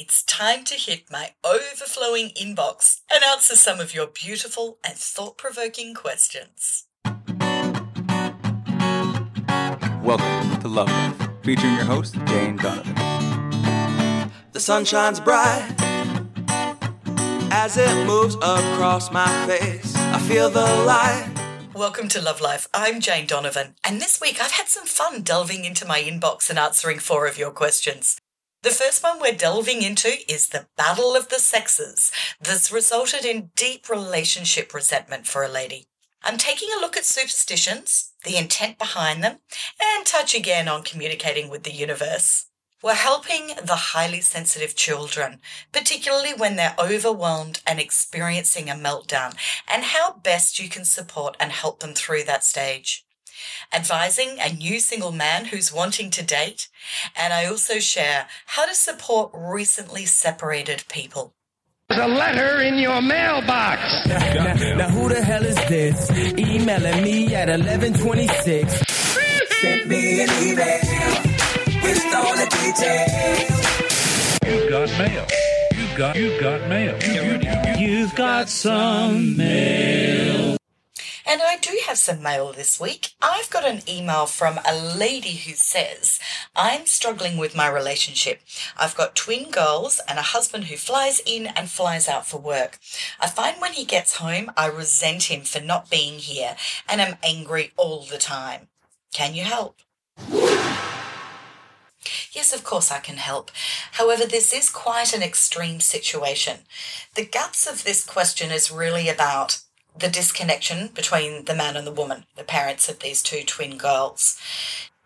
it's time to hit my overflowing inbox and answer some of your beautiful and thought provoking questions. Welcome to Love Life, featuring your host, Jane Donovan. The sun shines bright as it moves across my face. I feel the light. Welcome to Love Life. I'm Jane Donovan, and this week I've had some fun delving into my inbox and answering four of your questions. The first one we're delving into is the battle of the sexes This resulted in deep relationship resentment for a lady. I'm taking a look at superstitions, the intent behind them, and touch again on communicating with the universe. We're helping the highly sensitive children, particularly when they're overwhelmed and experiencing a meltdown, and how best you can support and help them through that stage advising a new single man who's wanting to date, and I also share how to support recently separated people. There's a letter in your mailbox. now, now who the hell is this? Emailing me at 1126. Send me an email with all the details. You've got mail. You've got you've got mail. You, you, you, You've got some mail. And I do have some mail this week. I've got an email from a lady who says, I'm struggling with my relationship. I've got twin girls and a husband who flies in and flies out for work. I find when he gets home, I resent him for not being here and I'm angry all the time. Can you help? Yes, of course I can help. However, this is quite an extreme situation. The guts of this question is really about the disconnection between the man and the woman, the parents of these two twin girls.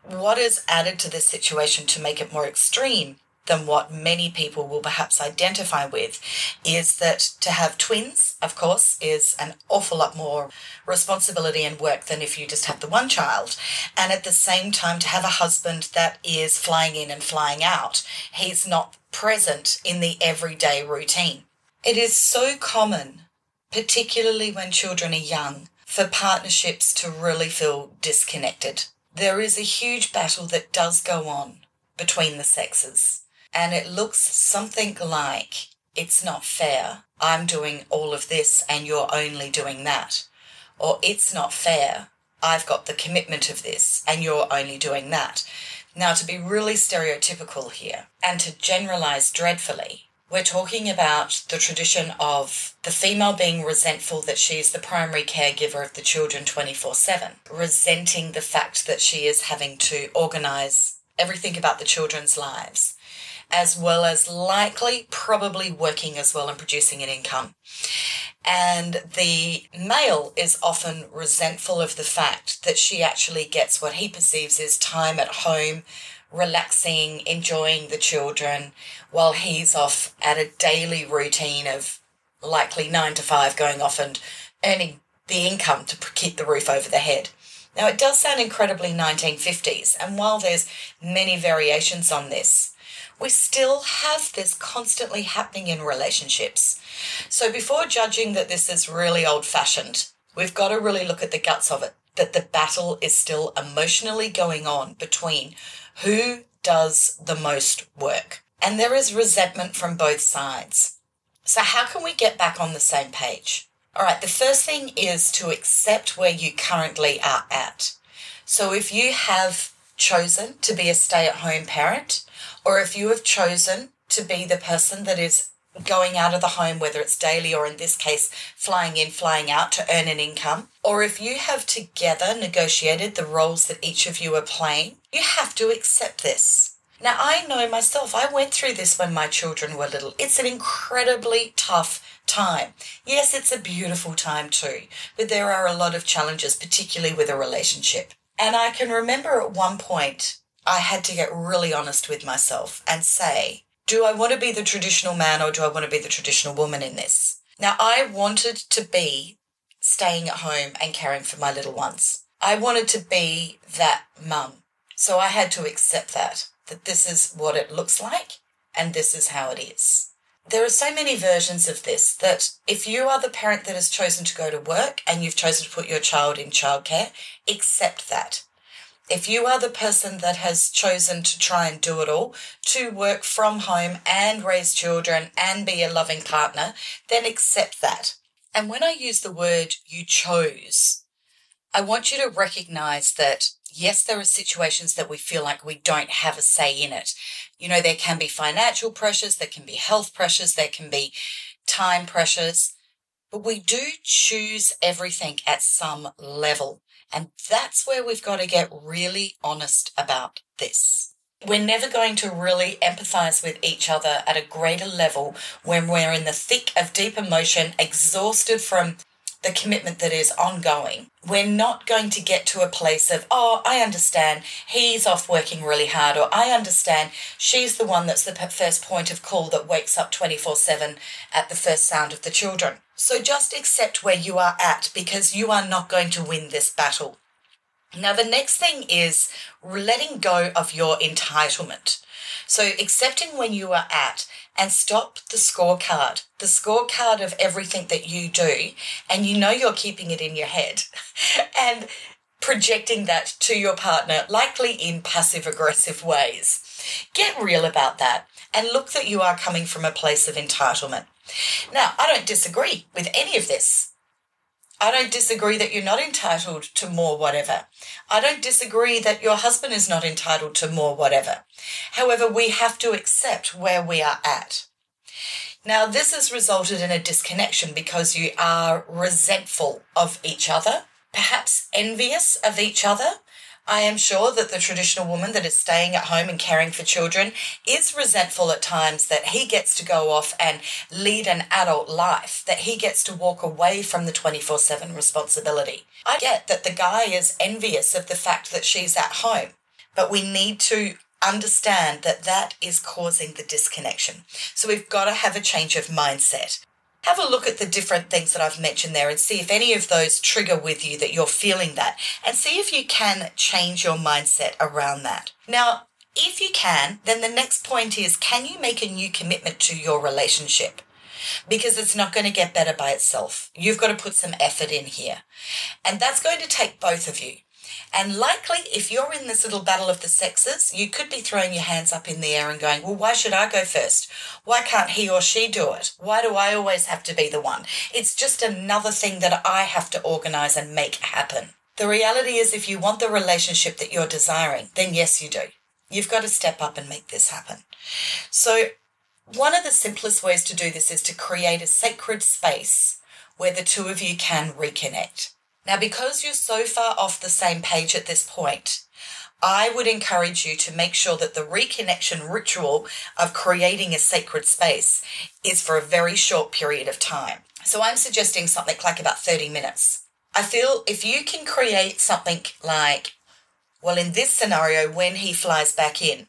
What is added to this situation to make it more extreme than what many people will perhaps identify with is that to have twins, of course, is an awful lot more responsibility and work than if you just have the one child. And at the same time, to have a husband that is flying in and flying out, he's not present in the everyday routine. It is so common particularly when children are young, for partnerships to really feel disconnected. There is a huge battle that does go on between the sexes, and it looks something like it's not fair. I'm doing all of this and you're only doing that. Or it's not fair. I've got the commitment of this and you're only doing that. Now, to be really stereotypical here and to generalize dreadfully, we're talking about the tradition of the female being resentful that she's the primary caregiver of the children 24 7, resenting the fact that she is having to organise everything about the children's lives, as well as likely probably working as well and producing an income. And the male is often resentful of the fact that she actually gets what he perceives as time at home relaxing, enjoying the children, while he's off at a daily routine of likely nine to five going off and earning the income to keep the roof over the head. Now, it does sound incredibly 1950s, and while there's many variations on this, we still have this constantly happening in relationships. So, before judging that this is really old fashioned, we've got to really look at the guts of it that the battle is still emotionally going on between who does the most work. And there is resentment from both sides. So, how can we get back on the same page? All right, the first thing is to accept where you currently are at. So, if you have chosen to be a stay at home parent, or if you have chosen to be the person that is going out of the home, whether it's daily or in this case, flying in, flying out to earn an income, or if you have together negotiated the roles that each of you are playing, you have to accept this. Now, I know myself, I went through this when my children were little. It's an incredibly tough time. Yes, it's a beautiful time too, but there are a lot of challenges, particularly with a relationship. And I can remember at one point, I had to get really honest with myself and say, do I want to be the traditional man or do I want to be the traditional woman in this? Now, I wanted to be staying at home and caring for my little ones. I wanted to be that mum. So I had to accept that, that this is what it looks like and this is how it is. There are so many versions of this that if you are the parent that has chosen to go to work and you've chosen to put your child in childcare, accept that. If you are the person that has chosen to try and do it all, to work from home and raise children and be a loving partner, then accept that. And when I use the word you chose, I want you to recognize that yes, there are situations that we feel like we don't have a say in it. You know, there can be financial pressures, there can be health pressures, there can be time pressures, but we do choose everything at some level. And that's where we've got to get really honest about this. We're never going to really empathize with each other at a greater level when we're in the thick of deep emotion, exhausted from the commitment that is ongoing. We're not going to get to a place of, oh, I understand he's off working really hard, or I understand she's the one that's the first point of call that wakes up 24 7 at the first sound of the children. So just accept where you are at because you are not going to win this battle. Now, the next thing is letting go of your entitlement. So, accepting when you are at and stop the scorecard, the scorecard of everything that you do, and you know you're keeping it in your head, and projecting that to your partner, likely in passive aggressive ways. Get real about that and look that you are coming from a place of entitlement. Now, I don't disagree with any of this. I don't disagree that you're not entitled to more whatever. I don't disagree that your husband is not entitled to more whatever. However, we have to accept where we are at. Now, this has resulted in a disconnection because you are resentful of each other, perhaps envious of each other, I am sure that the traditional woman that is staying at home and caring for children is resentful at times that he gets to go off and lead an adult life, that he gets to walk away from the 24 7 responsibility. I get that the guy is envious of the fact that she's at home, but we need to understand that that is causing the disconnection. So we've got to have a change of mindset have a look at the different things that I've mentioned there and see if any of those trigger with you that you're feeling that and see if you can change your mindset around that. Now, if you can, then the next point is can you make a new commitment to your relationship? Because it's not going to get better by itself. You've got to put some effort in here. And that's going to take both of you. And likely, if you're in this little battle of the sexes, you could be throwing your hands up in the air and going, Well, why should I go first? Why can't he or she do it? Why do I always have to be the one? It's just another thing that I have to organize and make happen. The reality is, if you want the relationship that you're desiring, then yes, you do. You've got to step up and make this happen. So, one of the simplest ways to do this is to create a sacred space where the two of you can reconnect. Now, because you're so far off the same page at this point, I would encourage you to make sure that the reconnection ritual of creating a sacred space is for a very short period of time. So I'm suggesting something like about 30 minutes. I feel if you can create something like, well, in this scenario, when he flies back in,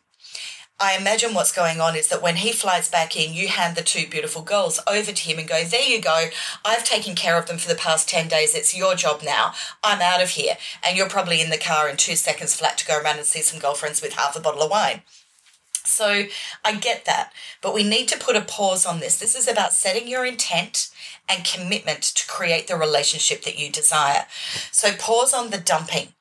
I imagine what's going on is that when he flies back in, you hand the two beautiful girls over to him and go, There you go. I've taken care of them for the past 10 days. It's your job now. I'm out of here. And you're probably in the car in two seconds flat to go around and see some girlfriends with half a bottle of wine. So I get that. But we need to put a pause on this. This is about setting your intent and commitment to create the relationship that you desire. So pause on the dumping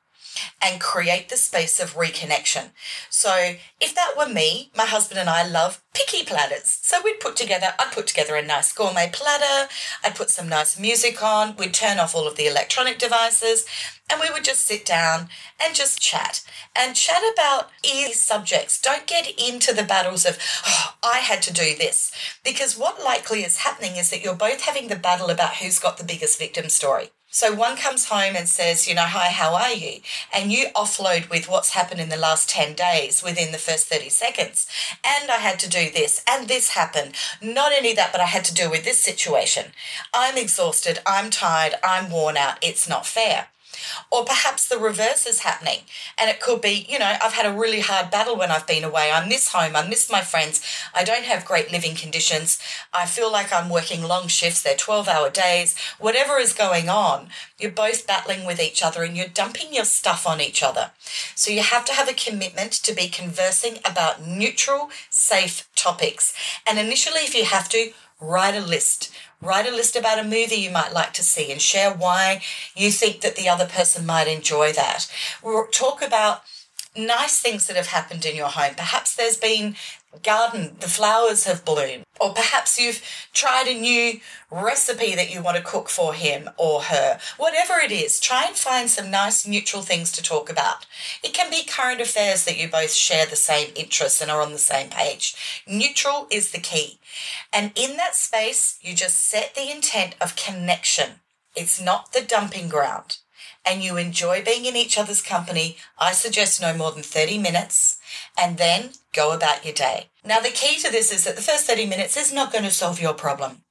and create the space of reconnection. So, if that were me, my husband and I love picky platters. So, we'd put together, I'd put together a nice gourmet platter, I'd put some nice music on, we'd turn off all of the electronic devices, and we would just sit down and just chat and chat about easy subjects. Don't get into the battles of, oh, I had to do this. Because what likely is happening is that you're both having the battle about who's got the biggest victim story. So one comes home and says, you know, hi, how are you? And you offload with what's happened in the last 10 days within the first 30 seconds. And I had to do this and this happened. Not only that, but I had to deal with this situation. I'm exhausted. I'm tired. I'm worn out. It's not fair. Or perhaps the reverse is happening. And it could be, you know, I've had a really hard battle when I've been away. I miss home. I miss my friends. I don't have great living conditions. I feel like I'm working long shifts. They're 12 hour days. Whatever is going on, you're both battling with each other and you're dumping your stuff on each other. So you have to have a commitment to be conversing about neutral, safe topics. And initially, if you have to, write a list Write a list about a movie you might like to see and share why you think that the other person might enjoy that. Talk about nice things that have happened in your home. Perhaps there's been garden, the flowers have bloomed, or perhaps you've tried a new recipe that you want to cook for him or her. Whatever it is, try and find some nice neutral things to talk about. It can be current affairs that you both share the same interests and are on the same page. Neutral is the key. And in that space, you just set the intent of connection. It's not the dumping ground and you enjoy being in each other's company, I suggest no more than 30 minutes and then go about your day. Now, the key to this is that the first 30 minutes is not going to solve your problem.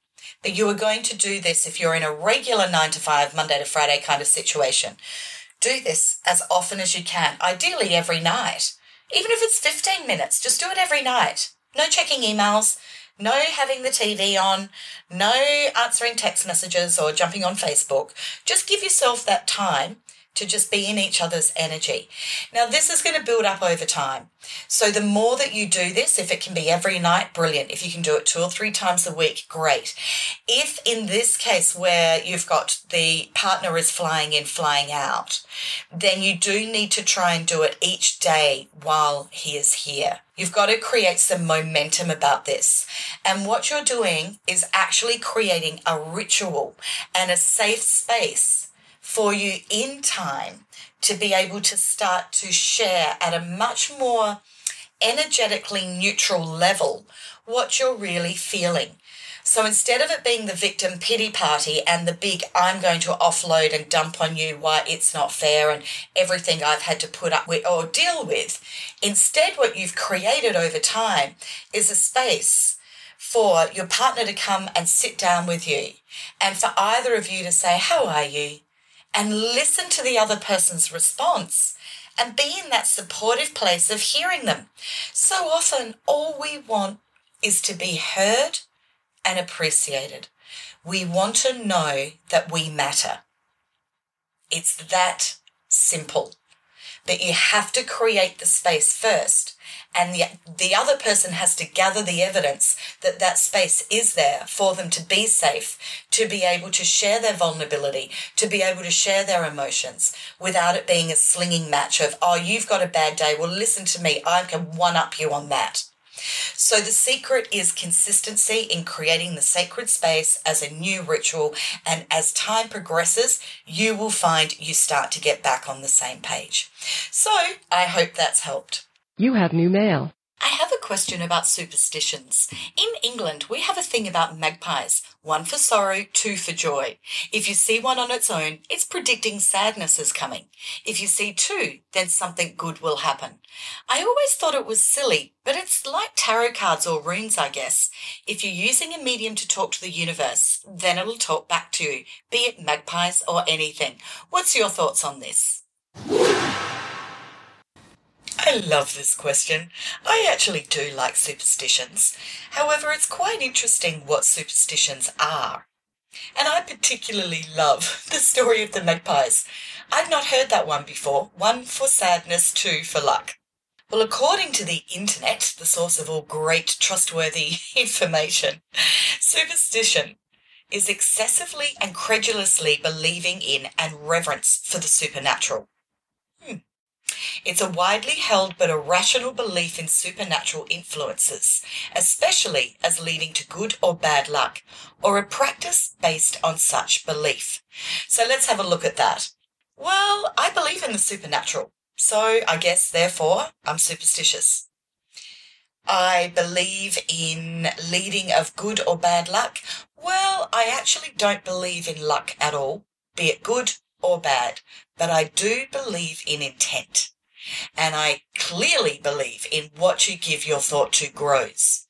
That you are going to do this if you're in a regular nine to five, Monday to Friday kind of situation. Do this as often as you can, ideally every night. Even if it's 15 minutes, just do it every night. No checking emails, no having the TV on, no answering text messages or jumping on Facebook. Just give yourself that time to just be in each other's energy. Now, this is going to build up over time. So, the more that you do this, if it can be every night, brilliant. If you can do it two or three times a week, great. If in this case where you've got the partner is flying in, flying out, then you do need to try and do it each day while he is here. You've got to create some momentum about this. And what you're doing is actually creating a ritual and a safe space for you in time to be able to start to share at a much more energetically neutral level what you're really feeling. So instead of it being the victim pity party and the big, I'm going to offload and dump on you why it's not fair and everything I've had to put up with or deal with, instead, what you've created over time is a space for your partner to come and sit down with you and for either of you to say, How are you? And listen to the other person's response and be in that supportive place of hearing them. So often, all we want is to be heard and appreciated. We want to know that we matter. It's that simple. But you have to create the space first and the, the other person has to gather the evidence that that space is there for them to be safe, to be able to share their vulnerability, to be able to share their emotions without it being a slinging match of, oh, you've got a bad day. Well, listen to me. I can one up you on that. So, the secret is consistency in creating the sacred space as a new ritual. And as time progresses, you will find you start to get back on the same page. So, I hope that's helped. You have new mail. I have a question about superstitions. In England, we have a thing about magpies one for sorrow, two for joy. If you see one on its own, it's predicting sadness is coming. If you see two, then something good will happen. I always thought it was silly, but it's like tarot cards or runes, I guess. If you're using a medium to talk to the universe, then it'll talk back to you, be it magpies or anything. What's your thoughts on this? I love this question. I actually do like superstitions. However, it's quite interesting what superstitions are. And I particularly love the story of the magpies. I'd not heard that one before. One for sadness, two for luck. Well, according to the internet, the source of all great trustworthy information, superstition is excessively and credulously believing in and reverence for the supernatural. It's a widely held but irrational belief in supernatural influences, especially as leading to good or bad luck, or a practice based on such belief. So let's have a look at that. Well, I believe in the supernatural, so I guess therefore I'm superstitious. I believe in leading of good or bad luck. Well, I actually don't believe in luck at all, be it good or bad, but I do believe in intent. And I clearly believe in what you give your thought to grows.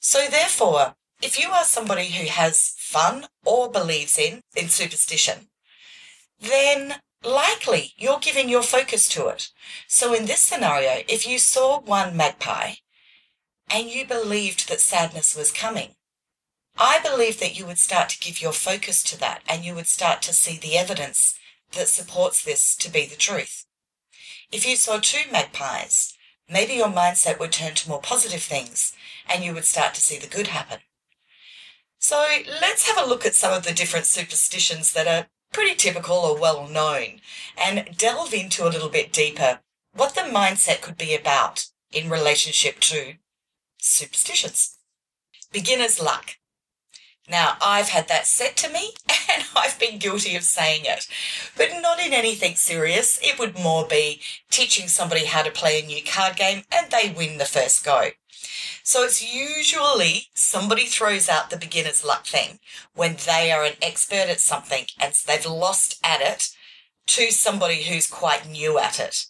So therefore, if you are somebody who has fun or believes in, in superstition, then likely you're giving your focus to it. So in this scenario, if you saw one magpie and you believed that sadness was coming, I believe that you would start to give your focus to that and you would start to see the evidence that supports this to be the truth. If you saw two magpies, maybe your mindset would turn to more positive things and you would start to see the good happen. So let's have a look at some of the different superstitions that are pretty typical or well known and delve into a little bit deeper what the mindset could be about in relationship to superstitions. Beginner's luck. Now, I've had that said to me and I've been guilty of saying it, but not in anything serious. It would more be teaching somebody how to play a new card game and they win the first go. So it's usually somebody throws out the beginner's luck thing when they are an expert at something and they've lost at it to somebody who's quite new at it.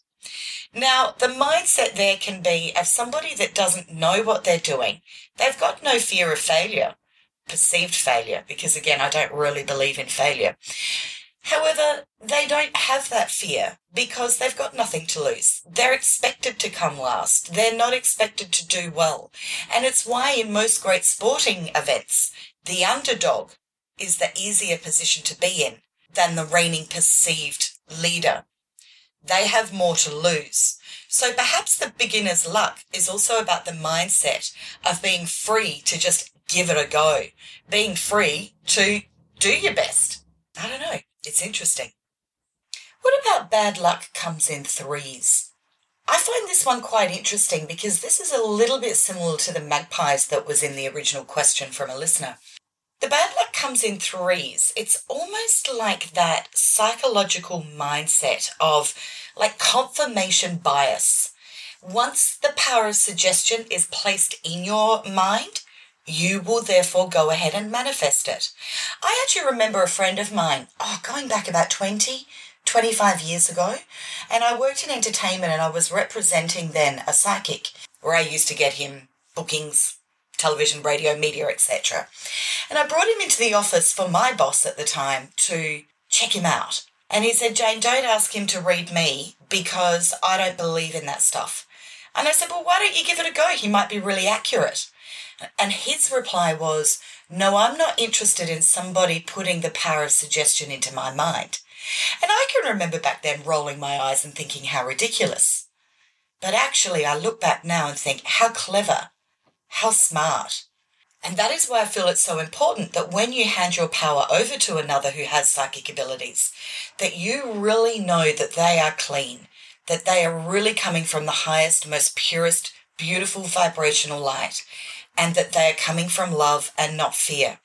Now, the mindset there can be of somebody that doesn't know what they're doing. They've got no fear of failure perceived failure because again, I don't really believe in failure. However, they don't have that fear because they've got nothing to lose. They're expected to come last. They're not expected to do well. And it's why in most great sporting events, the underdog is the easier position to be in than the reigning perceived leader. They have more to lose. So perhaps the beginner's luck is also about the mindset of being free to just give it a go, being free to do your best. I don't know. It's interesting. What about bad luck comes in threes? I find this one quite interesting because this is a little bit similar to the magpies that was in the original question from a listener. The bad luck comes in threes. It's almost like that psychological mindset of like confirmation bias. Once the power of suggestion is placed in your mind, you will therefore go ahead and manifest it. I actually remember a friend of mine, oh, going back about 20, 25 years ago, and I worked in entertainment and I was representing then a psychic where I used to get him bookings, television, radio, media, etc. And I brought him into the office for my boss at the time to check him out. And he said, Jane, don't ask him to read me because I don't believe in that stuff. And I said, well, why don't you give it a go? He might be really accurate. And his reply was, No, I'm not interested in somebody putting the power of suggestion into my mind. And I can remember back then rolling my eyes and thinking how ridiculous. But actually, I look back now and think how clever, how smart. And that is why I feel it's so important that when you hand your power over to another who has psychic abilities, that you really know that they are clean, that they are really coming from the highest, most purest, beautiful vibrational light, and that they are coming from love and not fear.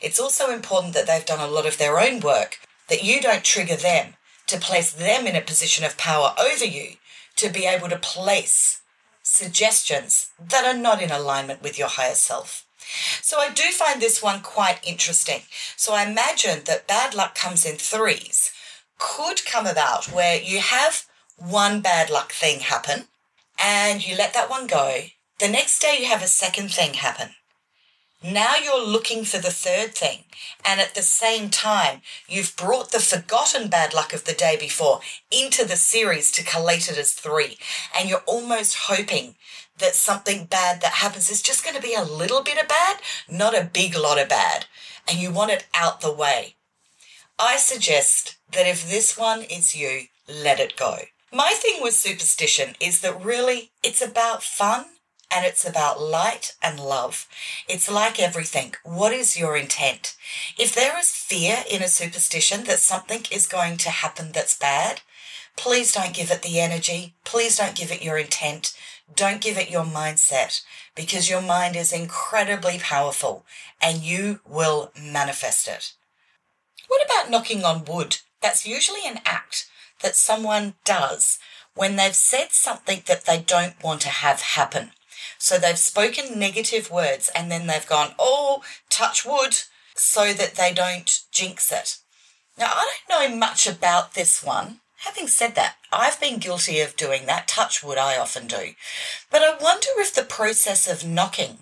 It's also important that they've done a lot of their own work, that you don't trigger them to place them in a position of power over you to be able to place suggestions that are not in alignment with your higher self. So I do find this one quite interesting. So I imagine that bad luck comes in threes could come about where you have one bad luck thing happen and you let that one go the next day, you have a second thing happen. Now you're looking for the third thing. And at the same time, you've brought the forgotten bad luck of the day before into the series to collate it as three. And you're almost hoping that something bad that happens is just going to be a little bit of bad, not a big lot of bad. And you want it out the way. I suggest that if this one is you, let it go. My thing with superstition is that really it's about fun and it's about light and love. It's like everything. What is your intent? If there is fear in a superstition that something is going to happen that's bad, please don't give it the energy. Please don't give it your intent. Don't give it your mindset because your mind is incredibly powerful and you will manifest it. What about knocking on wood? That's usually an act that someone does when they've said something that they don't want to have happen. So they've spoken negative words and then they've gone, oh, touch wood, so that they don't jinx it. Now, I don't know much about this one. Having said that, I've been guilty of doing that. Touch wood, I often do. But I wonder if the process of knocking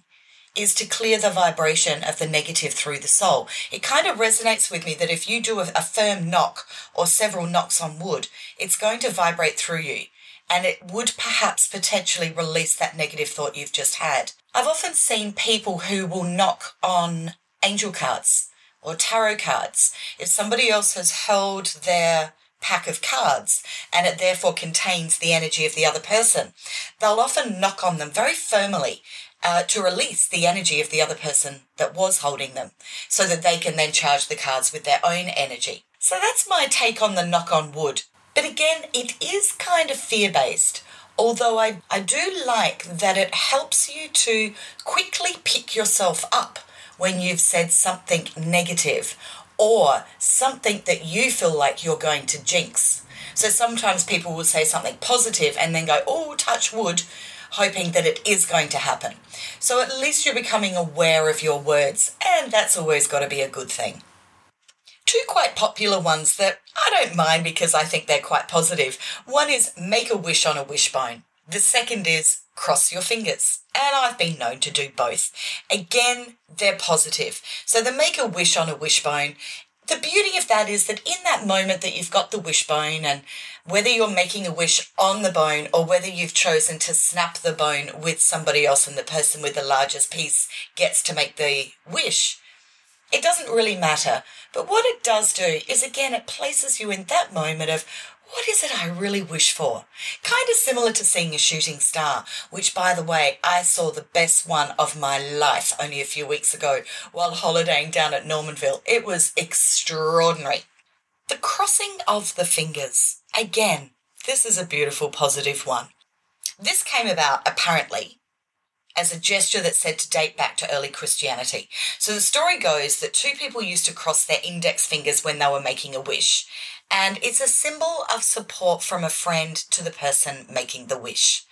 is to clear the vibration of the negative through the soul. It kind of resonates with me that if you do a, firm knock or several knocks on wood, it's going to vibrate through you and it would perhaps potentially release that negative thought you've just had. I've often seen people who will knock on angel cards or tarot cards. If somebody else has held their pack of cards and it therefore contains the energy of the other person, they'll often knock on them very firmly uh, to release the energy of the other person that was holding them so that they can then charge the cards with their own energy. So that's my take on the knock on wood. But again, it is kind of fear based. Although I, I do like that it helps you to quickly pick yourself up when you've said something negative or something that you feel like you're going to jinx. So sometimes people will say something positive and then go, oh, touch wood, hoping that it is going to happen. So at least you're becoming aware of your words, and that's always got to be a good thing. Two quite popular ones that I don't mind because I think they're quite positive. One is make a wish on a wishbone. The second is cross your fingers. And I've been known to do both. Again, they're positive. So the make a wish on a wishbone the beauty of that is that in that moment that you've got the wishbone and whether you're making a wish on the bone or whether you've chosen to snap the bone with somebody else and the person with the largest piece gets to make the wish, it doesn't really matter. But what it does do is again, it places you in that moment of what is it I really wish for? Kind of similar to seeing a shooting star, which, by the way, I saw the best one of my life only a few weeks ago while holidaying down at Normanville. It was extraordinary. The crossing of the fingers. Again, this is a beautiful, positive one. This came about apparently as a gesture that's said to date back to early Christianity. So the story goes that two people used to cross their index fingers when they were making a wish, and it's a symbol of support from a friend to the person making the wish.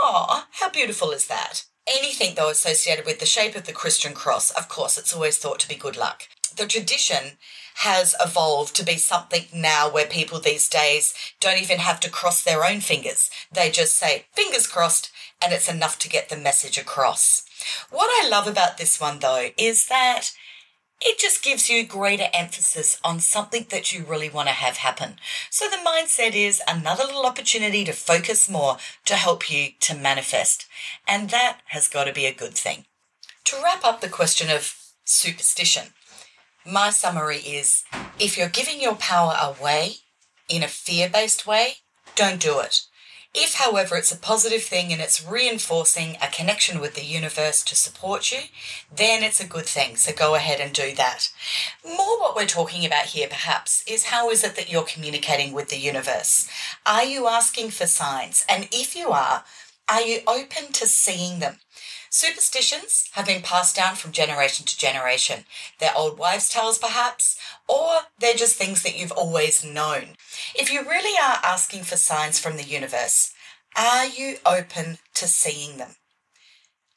Ah, how beautiful is that? Anything, though, associated with the shape of the Christian cross, of course, it's always thought to be good luck. The tradition has evolved to be something now where people these days don't even have to cross their own fingers. They just say, fingers crossed, and it's enough to get the message across. What I love about this one, though, is that it just gives you greater emphasis on something that you really want to have happen. So the mindset is another little opportunity to focus more to help you to manifest. And that has got to be a good thing. To wrap up the question of superstition, my summary is if you're giving your power away in a fear based way, don't do it. If, however, it's a positive thing and it's reinforcing a connection with the universe to support you, then it's a good thing. So go ahead and do that. More what we're talking about here, perhaps, is how is it that you're communicating with the universe? Are you asking for signs? And if you are, are you open to seeing them? Superstitions have been passed down from generation to generation. They're old wives' tales, perhaps, or they're just things that you've always known. If you really are asking for signs from the universe, are you open to seeing them?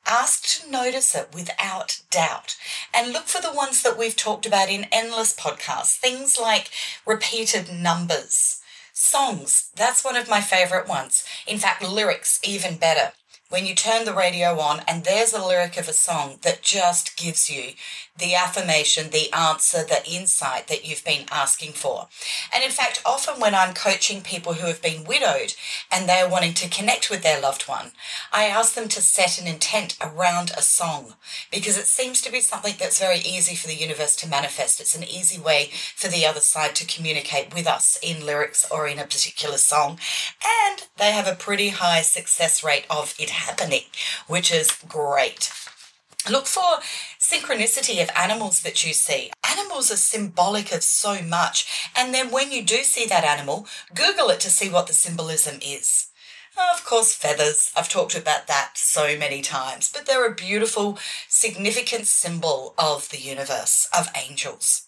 Ask to notice it without doubt and look for the ones that we've talked about in endless podcasts. Things like repeated numbers, songs. That's one of my favorite ones. In fact, lyrics, even better when you turn the radio on and there's a lyric of a song that just gives you the affirmation, the answer, the insight that you've been asking for. And in fact, often when I'm coaching people who have been widowed and they're wanting to connect with their loved one, I ask them to set an intent around a song because it seems to be something that's very easy for the universe to manifest. It's an easy way for the other side to communicate with us in lyrics or in a particular song. And they have a pretty high success rate of it happening, which is great. Look for synchronicity of animals that you see. Animals are symbolic of so much. And then when you do see that animal, Google it to see what the symbolism is. Of course, feathers. I've talked about that so many times, but they're a beautiful, significant symbol of the universe, of angels.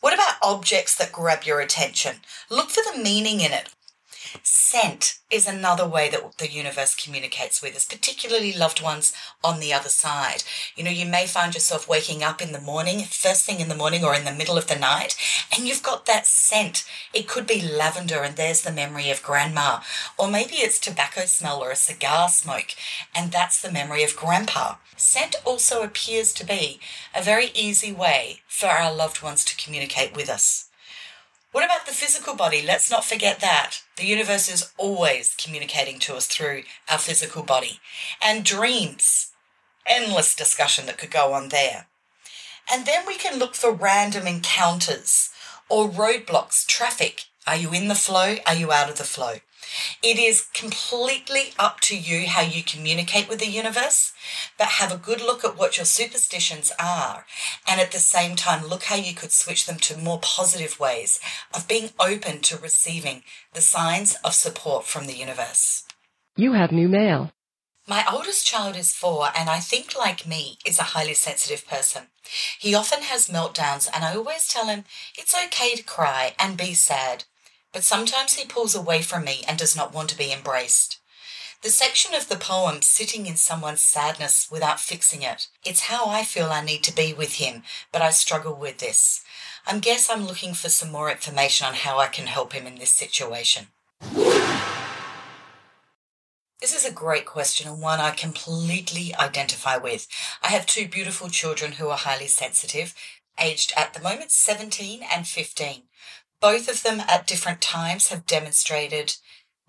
What about objects that grab your attention? Look for the meaning in it. Scent is another way that the universe communicates with us, particularly loved ones on the other side. You know, you may find yourself waking up in the morning, first thing in the morning or in the middle of the night, and you've got that scent. It could be lavender, and there's the memory of grandma. Or maybe it's tobacco smell or a cigar smoke, and that's the memory of grandpa. Scent also appears to be a very easy way for our loved ones to communicate with us. What about the physical body? Let's not forget that. The universe is always communicating to us through our physical body. And dreams, endless discussion that could go on there. And then we can look for random encounters or roadblocks, traffic. Are you in the flow? Are you out of the flow? It is completely up to you how you communicate with the universe, but have a good look at what your superstitions are. And at the same time, look how you could switch them to more positive ways of being open to receiving the signs of support from the universe. You have new mail. My oldest child is four, and I think, like me, is a highly sensitive person. He often has meltdowns, and I always tell him it's okay to cry and be sad, but sometimes he pulls away from me and does not want to be embraced. The section of the poem, Sitting in Someone's Sadness Without Fixing It, it's how I feel I need to be with him, but I struggle with this. I guess I'm looking for some more information on how I can help him in this situation. This is a great question and one I completely identify with. I have two beautiful children who are highly sensitive, aged at the moment 17 and 15. Both of them at different times have demonstrated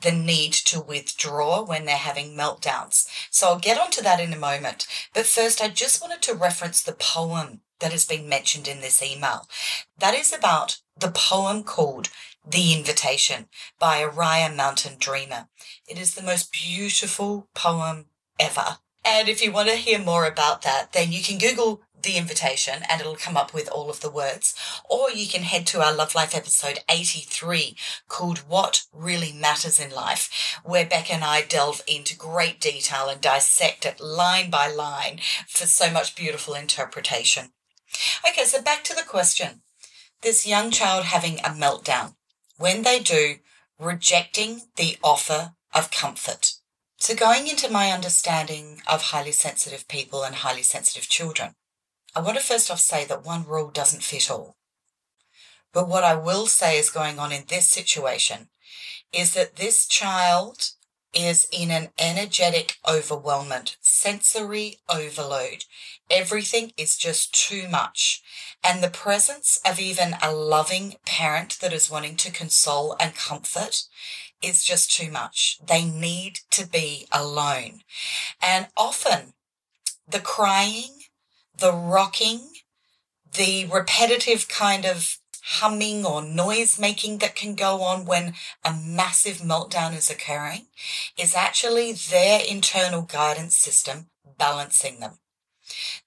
the need to withdraw when they're having meltdowns. So I'll get onto that in a moment. But first, I just wanted to reference the poem that has been mentioned in this email. That is about the poem called the Invitation by Oriah Mountain Dreamer. It is the most beautiful poem ever. And if you want to hear more about that, then you can Google the invitation and it'll come up with all of the words. Or you can head to our Love Life episode 83 called What Really Matters in Life, where Beck and I delve into great detail and dissect it line by line for so much beautiful interpretation. Okay, so back to the question. This young child having a meltdown when they do, rejecting the offer of comfort. So, going into my understanding of highly sensitive people and highly sensitive children, I want to first off say that one rule doesn't fit all. But what I will say is going on in this situation is that this child is in an energetic overwhelmment, sensory overload. Everything is just too much. And the presence of even a loving parent that is wanting to console and comfort is just too much. They need to be alone. And often the crying, the rocking, the repetitive kind of humming or noise making that can go on when a massive meltdown is occurring is actually their internal guidance system balancing them.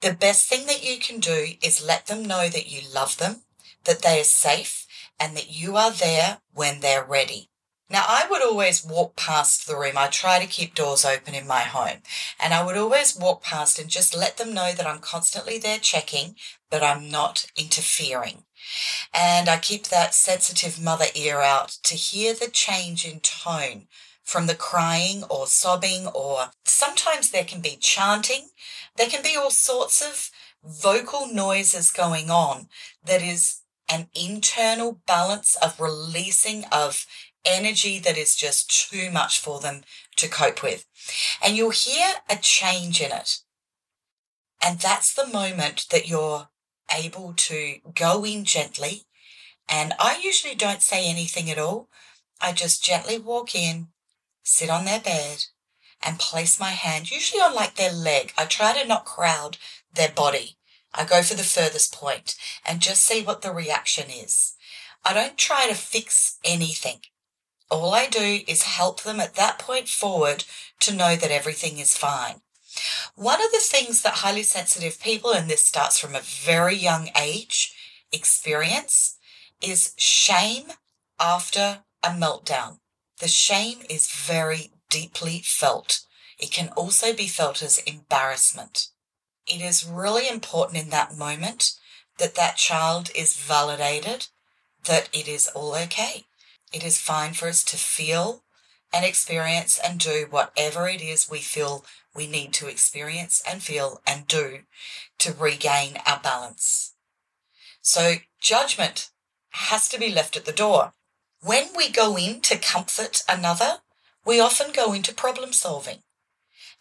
The best thing that you can do is let them know that you love them, that they are safe, and that you are there when they're ready. Now, I would always walk past the room. I try to keep doors open in my home. And I would always walk past and just let them know that I'm constantly there checking, but I'm not interfering. And I keep that sensitive mother ear out to hear the change in tone from the crying or sobbing, or sometimes there can be chanting. There can be all sorts of vocal noises going on that is an internal balance of releasing of energy that is just too much for them to cope with. And you'll hear a change in it. And that's the moment that you're able to go in gently. And I usually don't say anything at all. I just gently walk in, sit on their bed, and place my hand, usually on like their leg. I try to not crowd their body. I go for the furthest point and just see what the reaction is. I don't try to fix anything. All I do is help them at that point forward to know that everything is fine. One of the things that highly sensitive people, and this starts from a very young age, experience is shame after a meltdown. The shame is very deeply felt. It can also be felt as embarrassment. It is really important in that moment that that child is validated, that it is all okay. It is fine for us to feel and experience and do whatever it is we feel we need to experience and feel and do to regain our balance. So judgment has to be left at the door. When we go in to comfort another, we often go into problem solving.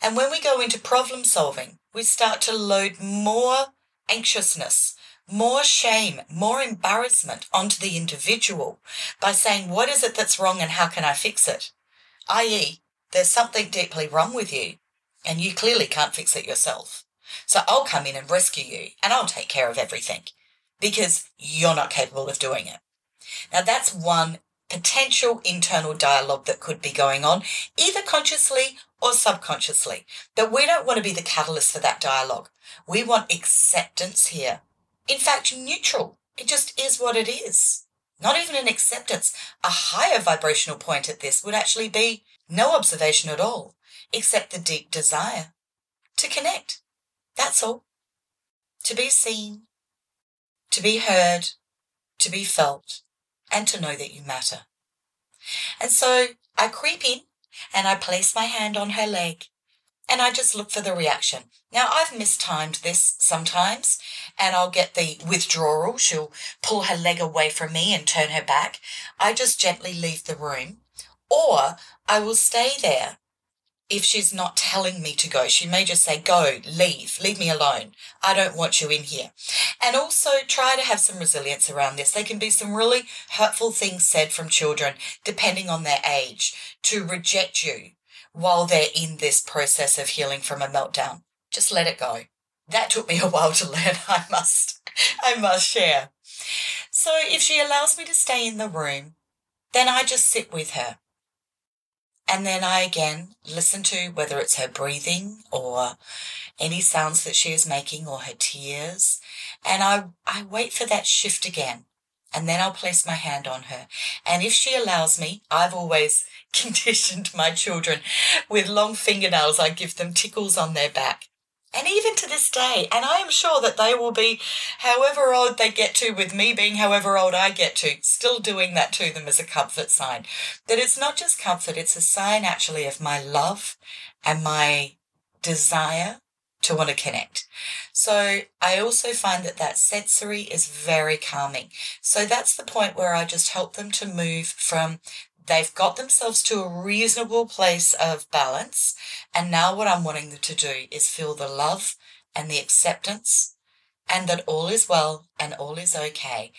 And when we go into problem solving, we start to load more anxiousness, more shame, more embarrassment onto the individual by saying, what is it that's wrong and how can I fix it? I.e., there's something deeply wrong with you and you clearly can't fix it yourself. So I'll come in and rescue you and I'll take care of everything because you're not capable of doing it. Now that's one potential internal dialogue that could be going on, either consciously or subconsciously. But we don't want to be the catalyst for that dialogue. We want acceptance here. In fact, neutral. It just is what it is. Not even an acceptance. A higher vibrational point at this would actually be no observation at all, except the deep desire to connect. That's all. To be seen, to be heard, to be felt, and to know that you matter. And so I creep in and I place my hand on her leg and I just look for the reaction. Now, I've mistimed this sometimes, and I'll get the withdrawal. She'll pull her leg away from me and turn her back. I just gently leave the room, or I will stay there if she's not telling me to go. She may just say, Go, leave, leave me alone. I don't want you in here. And also try to have some resilience around this. There can be some really hurtful things said from children, depending on their age, to reject you while they're in this process of healing from a meltdown. Just let it go. That took me a while to learn, I must, I must share. So if she allows me to stay in the room, then I just sit with her. And then I again listen to whether it's her breathing or any sounds that she is making or her tears. And I, I wait for that shift again. And then I'll place my hand on her. And if she allows me, I've always conditioned my children with long fingernails. I give them tickles on their back. And even to this day, and I am sure that they will be, however old they get to, with me being however old I get to, still doing that to them as a comfort sign. That it's not just comfort, it's a sign actually of my love and my desire to want to connect. So I also find that that sensory is very calming. So that's the point where I just help them to move from they've got themselves to a reasonable place of balance. And now what I'm wanting them to do is feel the love and the acceptance and that all is well and all is okay.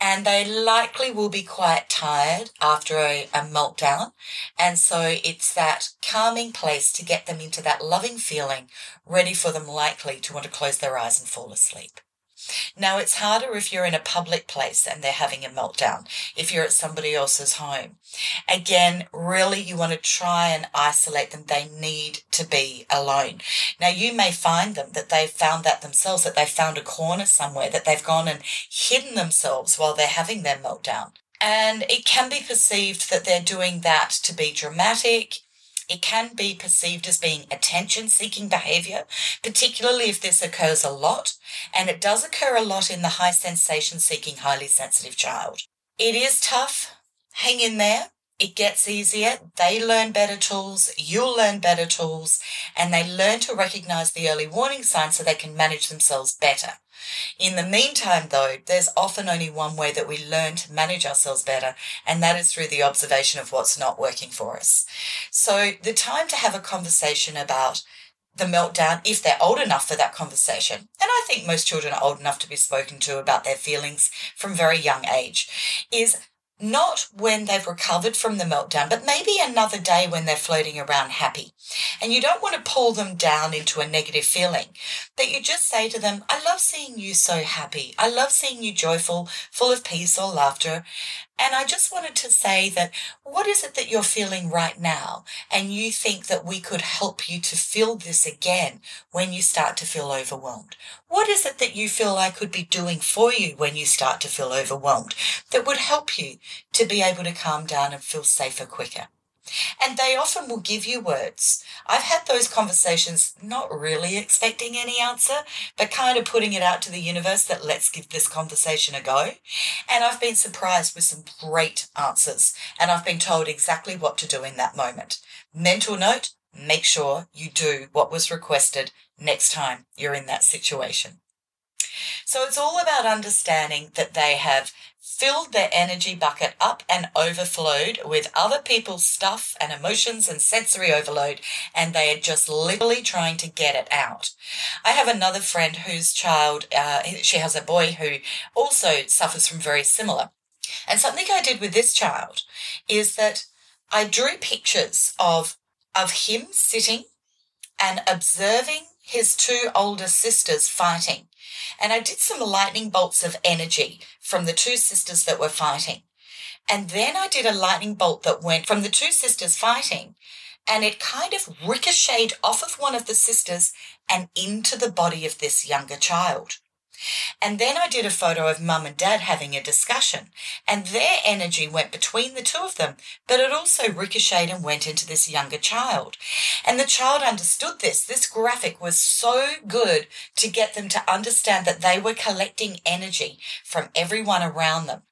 And they likely will be quite tired after a, a, meltdown. And so it's that calming place to get them into that loving feeling, ready for them likely to want to close their eyes and fall asleep. Now, it's harder if you're in a public place and they're having a meltdown, if you're at somebody else's home. Again, really, you want to try and isolate them. They need to be alone. Now, you may find them that they've found that themselves, that they've found a corner somewhere, that they've gone and hidden themselves while they're having their meltdown. And it can be perceived that they're doing that to be dramatic, it can be perceived as being attention seeking behavior, particularly if this occurs a lot, and it does occur a lot in the high sensation seeking, highly sensitive child. It is tough. Hang in there. It gets easier. They learn better tools. You'll learn better tools and they learn to recognize the early warning signs so they can manage themselves better. In the meantime, though, there's often only one way that we learn to manage ourselves better, and that is through the observation of what's not working for us. So, the time to have a conversation about the meltdown, if they're old enough for that conversation, and I think most children are old enough to be spoken to about their feelings from very young age, is not when they've recovered from the meltdown, but maybe another day when they're floating around happy. And you don't want to pull them down into a negative feeling, but you just say to them, I love seeing you so happy. I love seeing you joyful, full of peace or laughter. And I just wanted to say that what is it that you're feeling right now? And you think that we could help you to feel this again when you start to feel overwhelmed? What is it that you feel I could be doing for you when you start to feel overwhelmed that would help you to be able to calm down and feel safer quicker? And they often will give you words. I've had those conversations not really expecting any answer, but kind of putting it out to the universe that let's give this conversation a go. And I've been surprised with some great answers. And I've been told exactly what to do in that moment. Mental note, make sure you do what was requested next time you're in that situation. So it's all about understanding that they have filled their energy bucket up and overflowed with other people's stuff and emotions and sensory overload, and they are just literally trying to get it out. I have another friend whose child, uh, she has a boy who also suffers from very similar. And something I did with this child is that I drew pictures of, of him sitting and observing his two older sisters fighting. And I did some lightning bolts of energy from the two sisters that were fighting. And then I did a lightning bolt that went from the two sisters fighting and it kind of ricocheted off of one of the sisters and into the body of this younger child. And then I did a photo of mum and dad having a discussion, and their energy went between the two of them, but it also ricocheted and went into this younger child. And the child understood this. This graphic was so good to get them to understand that they were collecting energy from everyone around them.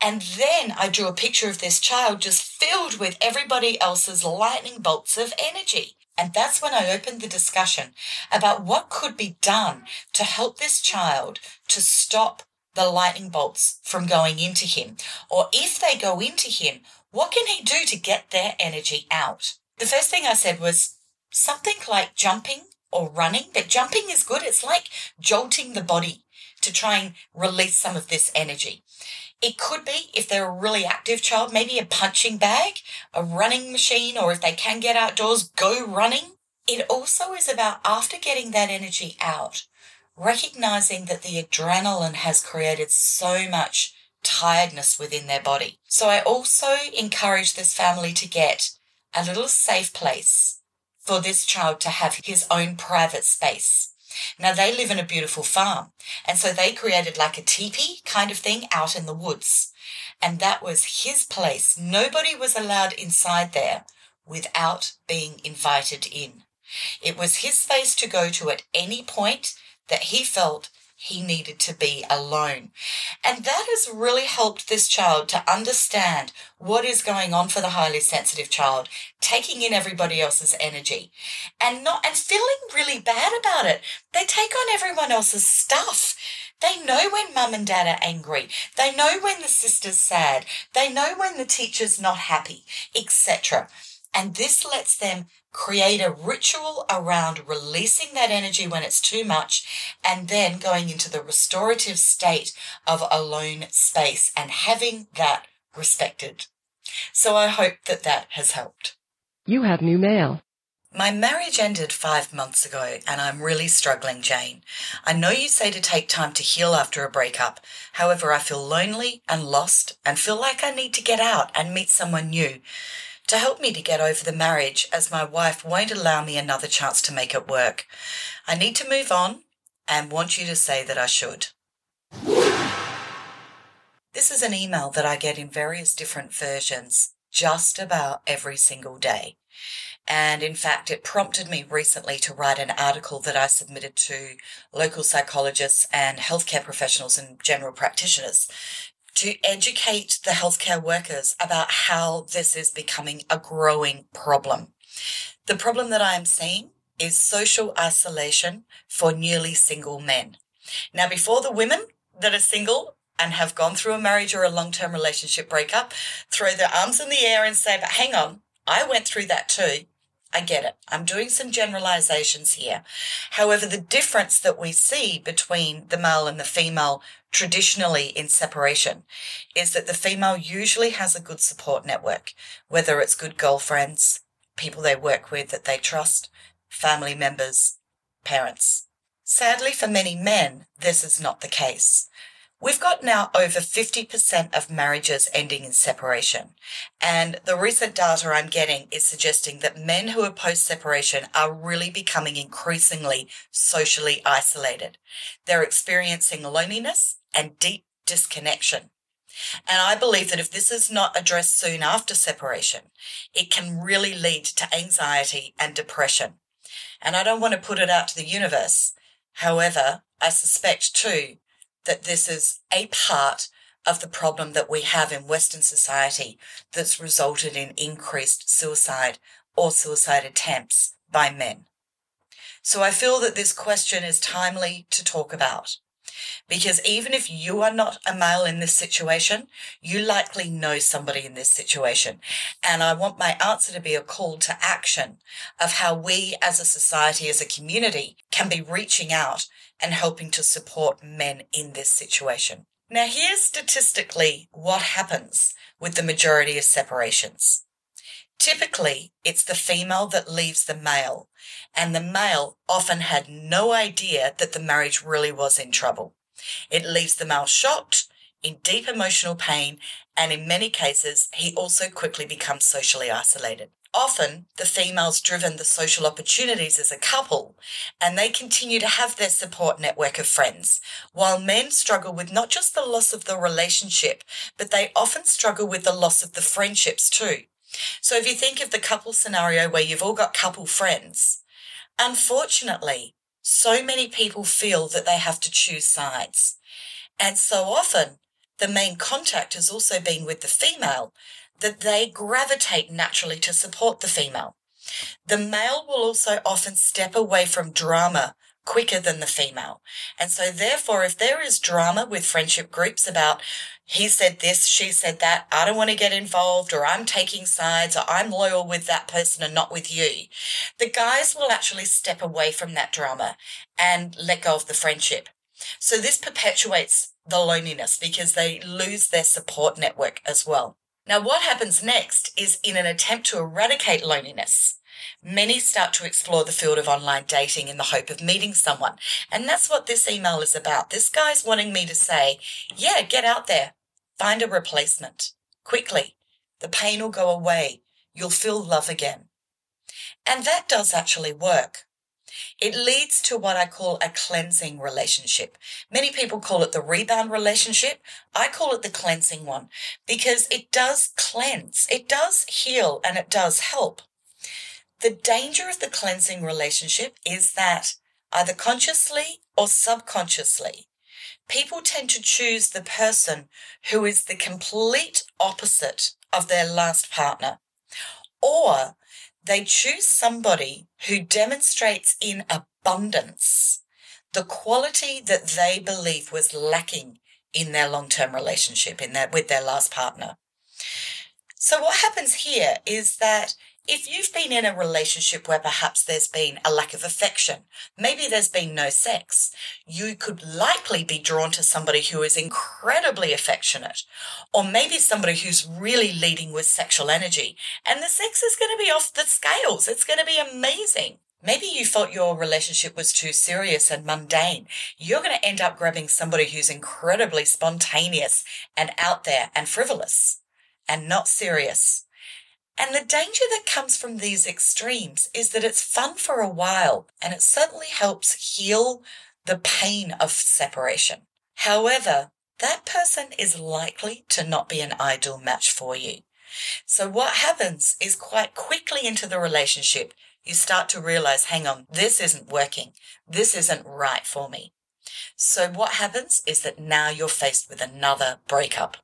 And then I drew a picture of this child just filled with everybody else's lightning bolts of energy. And that's when I opened the discussion about what could be done to help this child to stop the lightning bolts from going into him. Or if they go into him, what can he do to get their energy out? The first thing I said was something like jumping or running, but jumping is good. It's like jolting the body to try and release some of this energy. It could be, if they're a really active child, maybe a punching bag, a running machine, or if they can get outdoors, go running. It also is about after getting that energy out, recognizing that the adrenaline has created so much tiredness within their body. So I also encourage this family to get a little safe place for this child to have his own private space. Now they live in a beautiful farm. And so they created like a teepee kind of thing out in the woods. And that was his place. Nobody was allowed inside there without being invited in. It was his space to go to at any point that he felt he needed to be alone. And that has really helped this child to understand what is going on for the highly sensitive child, taking in everybody else's energy and not, and feeling really bad about it. They take on everyone else's stuff. They know when mum and dad are angry. They know when the sister's sad. They know when the teacher's not happy, etc. And this lets them create a ritual around releasing that energy when it's too much and then going into the restorative state of alone space and having that respected. So I hope that that has helped. You have new mail. My marriage ended five months ago and I'm really struggling, Jane. I know you say to take time to heal after a breakup. However, I feel lonely and lost and feel like I need to get out and meet someone new to help me to get over the marriage as my wife won't allow me another chance to make it work. I need to move on and want you to say that I should. This is an email that I get in various different versions just about every single day. And in fact, it prompted me recently to write an article that I submitted to local psychologists and healthcare professionals and general practitioners to educate the healthcare workers about how this is becoming a growing problem. The problem that I am seeing is social isolation for newly single men. Now, before the women that are single and have gone through a marriage or a long term relationship breakup throw their arms in the air and say, but hang on, I went through that too. I get it. I'm doing some generalizations here. However, the difference that we see between the male and the female traditionally in separation is that the female usually has a good support network, whether it's good girlfriends, people they work with that they trust, family members, parents. Sadly, for many men, this is not the case. We've got now over 50% of marriages ending in separation. And the recent data I'm getting is suggesting that men who are post separation are really becoming increasingly socially isolated. They're experiencing loneliness and deep disconnection. And I believe that if this is not addressed soon after separation, it can really lead to anxiety and depression. And I don't want to put it out to the universe. However, I suspect too that this is a part of the problem that we have in Western society that's resulted in increased suicide or suicide attempts by men. So I feel that this question is timely to talk about. Because even if you are not a male in this situation, you likely know somebody in this situation. And I want my answer to be a call to action of how we as a society, as a community, can be reaching out and helping to support men in this situation. Now, here's statistically what happens with the majority of separations. Typically, it's the female that leaves the male, and the male often had no idea that the marriage really was in trouble. It leaves the male shocked, in deep emotional pain, and in many cases, he also quickly becomes socially isolated. Often, the female's driven the social opportunities as a couple, and they continue to have their support network of friends, while men struggle with not just the loss of the relationship, but they often struggle with the loss of the friendships too. So if you think of the couple scenario where you've all got couple friends, unfortunately, so many people feel that they have to choose sides. And so often, the main contact has also been with the female, that they gravitate naturally to support the female. The male will also often step away from drama quicker than the female. And so, therefore, if there is drama with friendship groups about he said this, she said that, I don't want to get involved, or I'm taking sides, or I'm loyal with that person and not with you, the guys will actually step away from that drama and let go of the friendship. So, this perpetuates the loneliness because they lose their support network as well. Now, what happens next is in an attempt to eradicate loneliness, many start to explore the field of online dating in the hope of meeting someone. And that's what this email is about. This guy's wanting me to say, yeah, get out there, find a replacement quickly. The pain will go away. You'll feel love again. And that does actually work. It leads to what I call a cleansing relationship. Many people call it the rebound relationship. I call it the cleansing one because it does cleanse, it does heal, and it does help. The danger of the cleansing relationship is that either consciously or subconsciously, people tend to choose the person who is the complete opposite of their last partner. Or they choose somebody who demonstrates in abundance the quality that they believe was lacking in their long-term relationship in their with their last partner. So what happens here is that if you've been in a relationship where perhaps there's been a lack of affection, maybe there's been no sex, you could likely be drawn to somebody who is incredibly affectionate, or maybe somebody who's really leading with sexual energy, and the sex is going to be off the scales. It's going to be amazing. Maybe you thought your relationship was too serious and mundane. You're going to end up grabbing somebody who's incredibly spontaneous and out there and frivolous and not serious. And the danger that comes from these extremes is that it's fun for a while and it certainly helps heal the pain of separation. However, that person is likely to not be an ideal match for you. So what happens is quite quickly into the relationship, you start to realize, hang on, this isn't working. This isn't right for me. So what happens is that now you're faced with another breakup.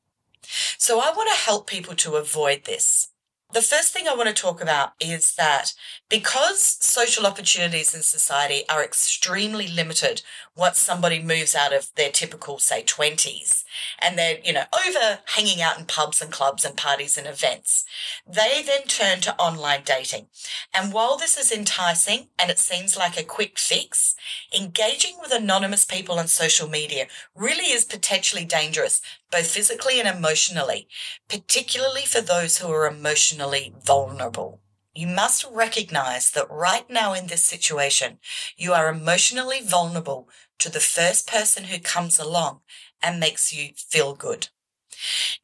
So I want to help people to avoid this. The first thing I want to talk about is that because social opportunities in society are extremely limited once somebody moves out of their typical, say, 20s and they're, you know, over hanging out in pubs and clubs and parties and events, they then turn to online dating. And while this is enticing and it seems like a quick fix, engaging with anonymous people on social media really is potentially dangerous, both physically and emotionally, particularly for those who are emotionally vulnerable. You must recognize that right now in this situation, you are emotionally vulnerable to the first person who comes along and makes you feel good.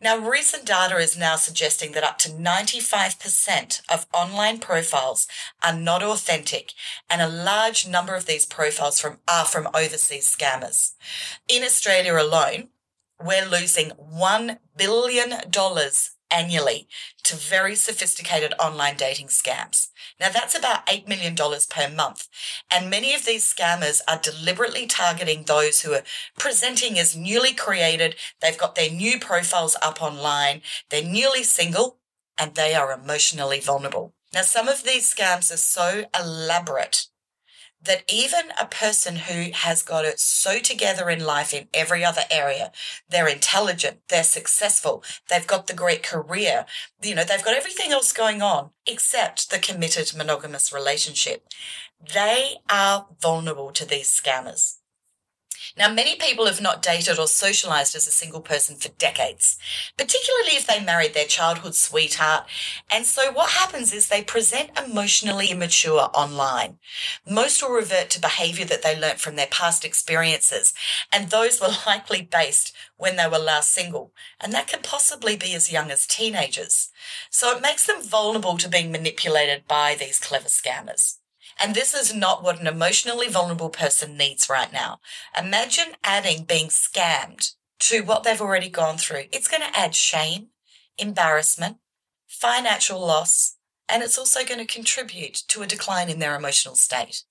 Now, recent data is now suggesting that up to 95% of online profiles are not authentic, and a large number of these profiles from, are from overseas scammers. In Australia alone, we're losing $1 billion annually to very sophisticated online dating scams. Now that's about $8 million per month. And many of these scammers are deliberately targeting those who are presenting as newly created. They've got their new profiles up online. They're newly single and they are emotionally vulnerable. Now, some of these scams are so elaborate that even a person who has got it so together in life in every other area, they're intelligent, they're successful, they've got the great career, you know, they've got everything else going on except the committed monogamous relationship. They are vulnerable to these scammers. Now, many people have not dated or socialized as a single person for decades, particularly if they married their childhood sweetheart. And so what happens is they present emotionally immature online. Most will revert to behavior that they learnt from their past experiences, and those were likely based when they were last single. And that can possibly be as young as teenagers. So it makes them vulnerable to being manipulated by these clever scammers. And this is not what an emotionally vulnerable person needs right now. Imagine adding being scammed to what they've already gone through. It's going to add shame, embarrassment, financial loss, and it's also going to contribute to a decline in their emotional state.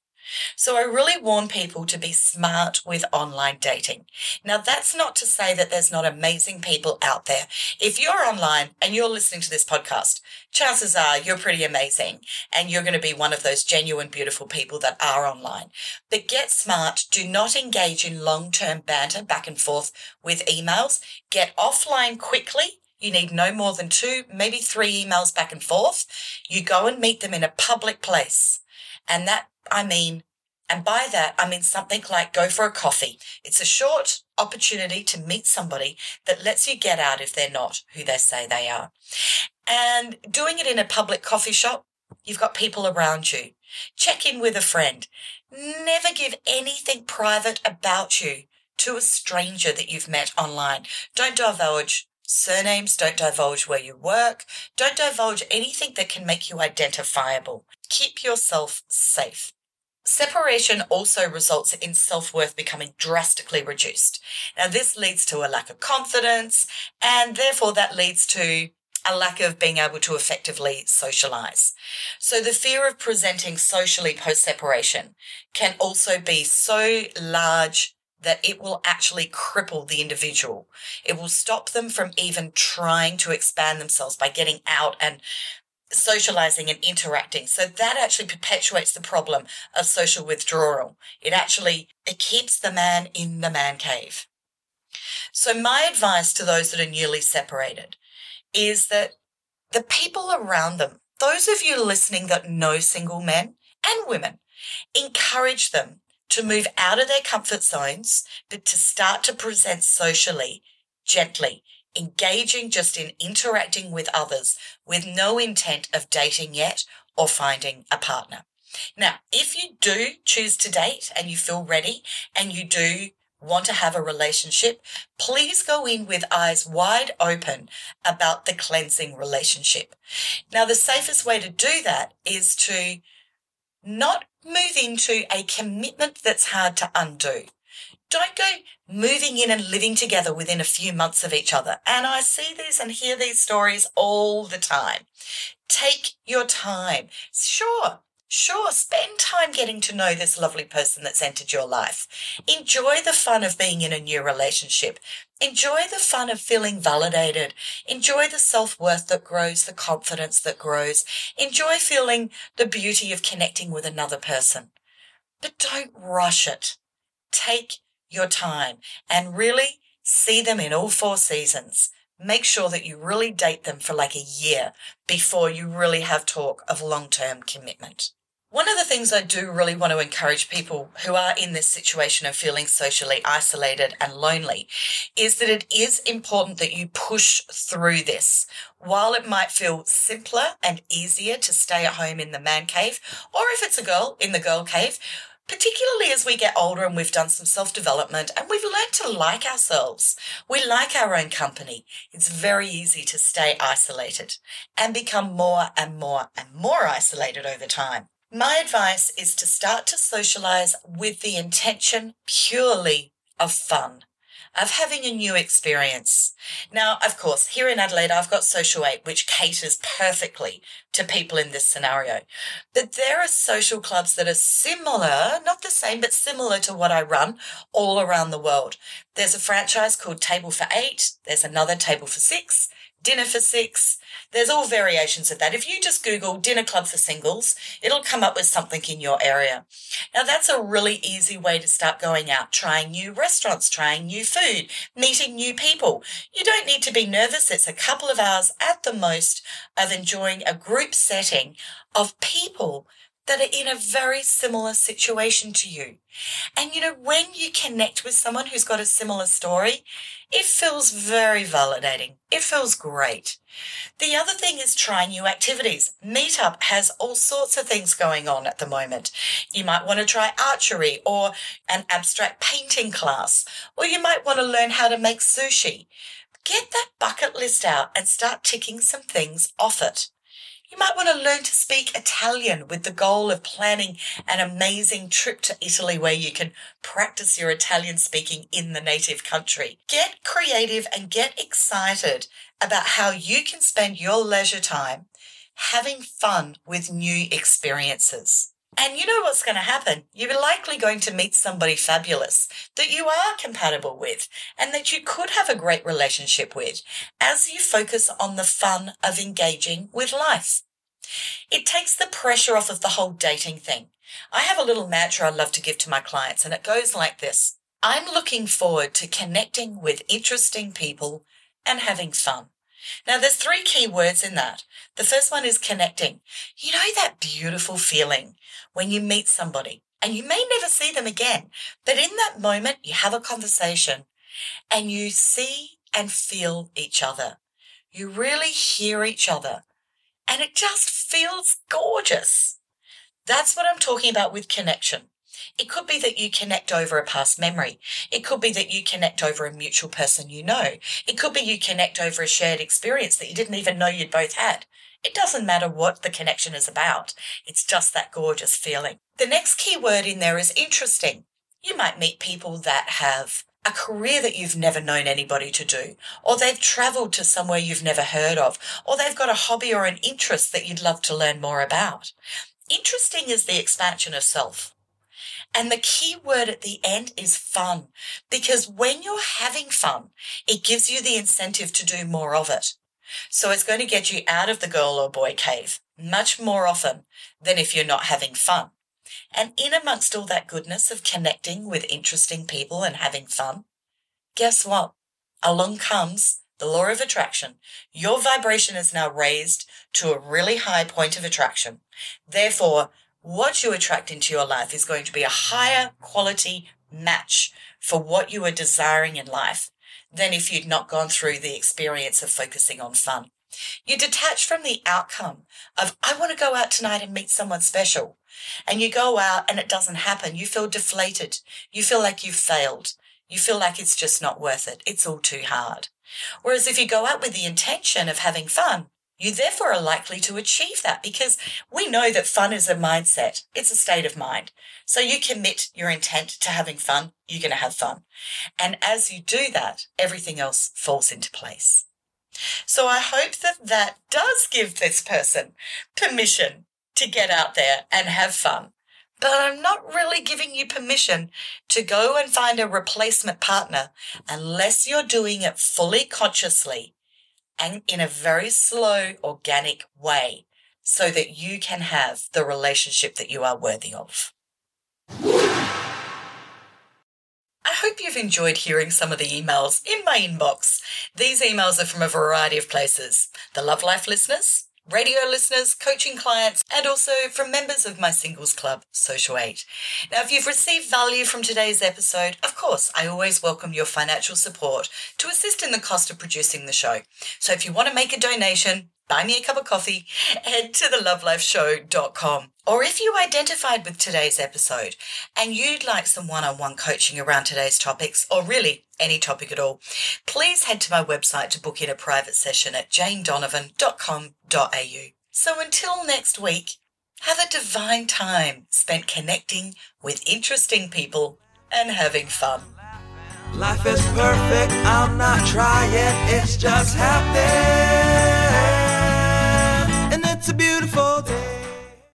So I really warn people to be smart with online dating. Now that's not to say that there's not amazing people out there. If you're online and you're listening to this podcast, chances are you're pretty amazing and you're going to be one of those genuine, beautiful people that are online. But get smart. Do not engage in long-term banter back and forth with emails. Get offline quickly. You need no more than two, maybe three emails back and forth. You go and meet them in a public place. And that I mean, and by that, I mean something like go for a coffee. It's a short opportunity to meet somebody that lets you get out if they're not who they say they are. And doing it in a public coffee shop, you've got people around you. Check in with a friend. Never give anything private about you to a stranger that you've met online. Don't divulge surnames, don't divulge where you work, don't divulge anything that can make you identifiable. Keep yourself safe. Separation also results in self worth becoming drastically reduced. Now, this leads to a lack of confidence, and therefore that leads to a lack of being able to effectively socialize. So, the fear of presenting socially post separation can also be so large that it will actually cripple the individual. It will stop them from even trying to expand themselves by getting out and socializing and interacting. So that actually perpetuates the problem of social withdrawal. It actually, it keeps the man in the man cave. So my advice to those that are newly separated is that the people around them, those of you listening that know single men and women, encourage them to move out of their comfort zones, but to start to present socially gently engaging just in interacting with others with no intent of dating yet or finding a partner. Now, if you do choose to date and you feel ready and you do want to have a relationship, please go in with eyes wide open about the cleansing relationship. Now, the safest way to do that is to not move into a commitment that's hard to undo don't go moving in and living together within a few months of each other. And I see these and hear these stories all the time. Take your time. Sure. Sure, spend time getting to know this lovely person that's entered your life. Enjoy the fun of being in a new relationship. Enjoy the fun of feeling validated. Enjoy the self worth that grows, the confidence that grows. Enjoy feeling the beauty of connecting with another person. But don't rush it. Take your time and really see them in all four seasons. Make sure that you really date them for like a year before you really have talk of long term commitment. One of the things I do really want to encourage people who are in this situation of feeling socially isolated and lonely is that it is important that you push through this. While it might feel simpler and easier to stay at home in the man cave, or if it's a girl in the girl cave, particularly as we get older and we've done some self development and we've learned to like ourselves. We like our own company. It's very easy to stay isolated and become more and more and more isolated over time. My advice is to start to socialize with the intention purely of fun of having a new experience. Now, of course, here in Adelaide, I've got Social 8, which caters perfectly to people in this scenario. But there are social clubs that are similar, not the same, but similar to what I run all around the world. There's a franchise called Table for Eight. There's another Table for Six dinner for six. There's all variations of that. If you just Google dinner club for singles, it'll come up with something in your area. Now that's a really easy way to start going out, trying new restaurants, trying new food, meeting new people. You don't need to be nervous. It's a couple of hours at the most of enjoying a group setting of people that are in a very similar situation to you. And you know, when you connect with someone who's got a similar story, it feels very validating. It feels great. The other thing is try new activities. Meetup has all sorts of things going on at the moment. You might want to try archery or an abstract painting class, or you might want to learn how to make sushi. Get that bucket list out and start ticking some things off it. You might want to learn to speak Italian with the goal of planning an amazing trip to Italy where you can practice your Italian speaking in the native country. Get creative and get excited about how you can spend your leisure time having fun with new experiences. And you know what's going to happen? You're likely going to meet somebody fabulous that you are compatible with and that you could have a great relationship with as you focus on the fun of engaging with life. It takes the pressure off of the whole dating thing. I have a little mantra I love to give to my clients and it goes like this. I'm looking forward to connecting with interesting people and having fun. Now, there's three key words in that. The first one is connecting. You know that beautiful feeling when you meet somebody and you may never see them again, but in that moment, you have a conversation and you see and feel each other. You really hear each other and it just feels gorgeous. That's what I'm talking about with connection. It could be that you connect over a past memory. It could be that you connect over a mutual person you know. It could be you connect over a shared experience that you didn't even know you'd both had. It doesn't matter what the connection is about. It's just that gorgeous feeling. The next key word in there is interesting. You might meet people that have a career that you've never known anybody to do, or they've traveled to somewhere you've never heard of, or they've got a hobby or an interest that you'd love to learn more about. Interesting is the expansion of self. And the key word at the end is fun, because when you're having fun, it gives you the incentive to do more of it. So it's going to get you out of the girl or boy cave much more often than if you're not having fun. And in amongst all that goodness of connecting with interesting people and having fun, guess what? Along comes the law of attraction. Your vibration is now raised to a really high point of attraction. Therefore, what you attract into your life is going to be a higher quality match for what you are desiring in life than if you'd not gone through the experience of focusing on fun. You detach from the outcome of, I want to go out tonight and meet someone special. And you go out and it doesn't happen. You feel deflated. You feel like you've failed. You feel like it's just not worth it. It's all too hard. Whereas if you go out with the intention of having fun, you therefore are likely to achieve that because we know that fun is a mindset. It's a state of mind. So you commit your intent to having fun, you're going to have fun. And as you do that, everything else falls into place. So I hope that that does give this person permission to get out there and have fun. But I'm not really giving you permission to go and find a replacement partner unless you're doing it fully consciously and in a very slow, organic way so that you can have the relationship that you are worthy of. I hope you've enjoyed hearing some of the emails in my inbox. These emails are from a variety of places. The Love Life listeners, radio listeners, coaching clients, and also from members of my singles club, Social 8. Now, if you've received value from today's episode, of course, I always welcome your financial support to assist in the cost of producing the show. So if you want to make a donation, buy me a cup of coffee, head to thelovelifeshow.com. Or if you identified with today's episode and you'd like some one on one coaching around today's topics, or really any topic at all, please head to my website to book in a private session at janedonovan.com.au. So until next week, have a divine time spent connecting with interesting people and having fun. Life is perfect, I'm not trying, it's just happening.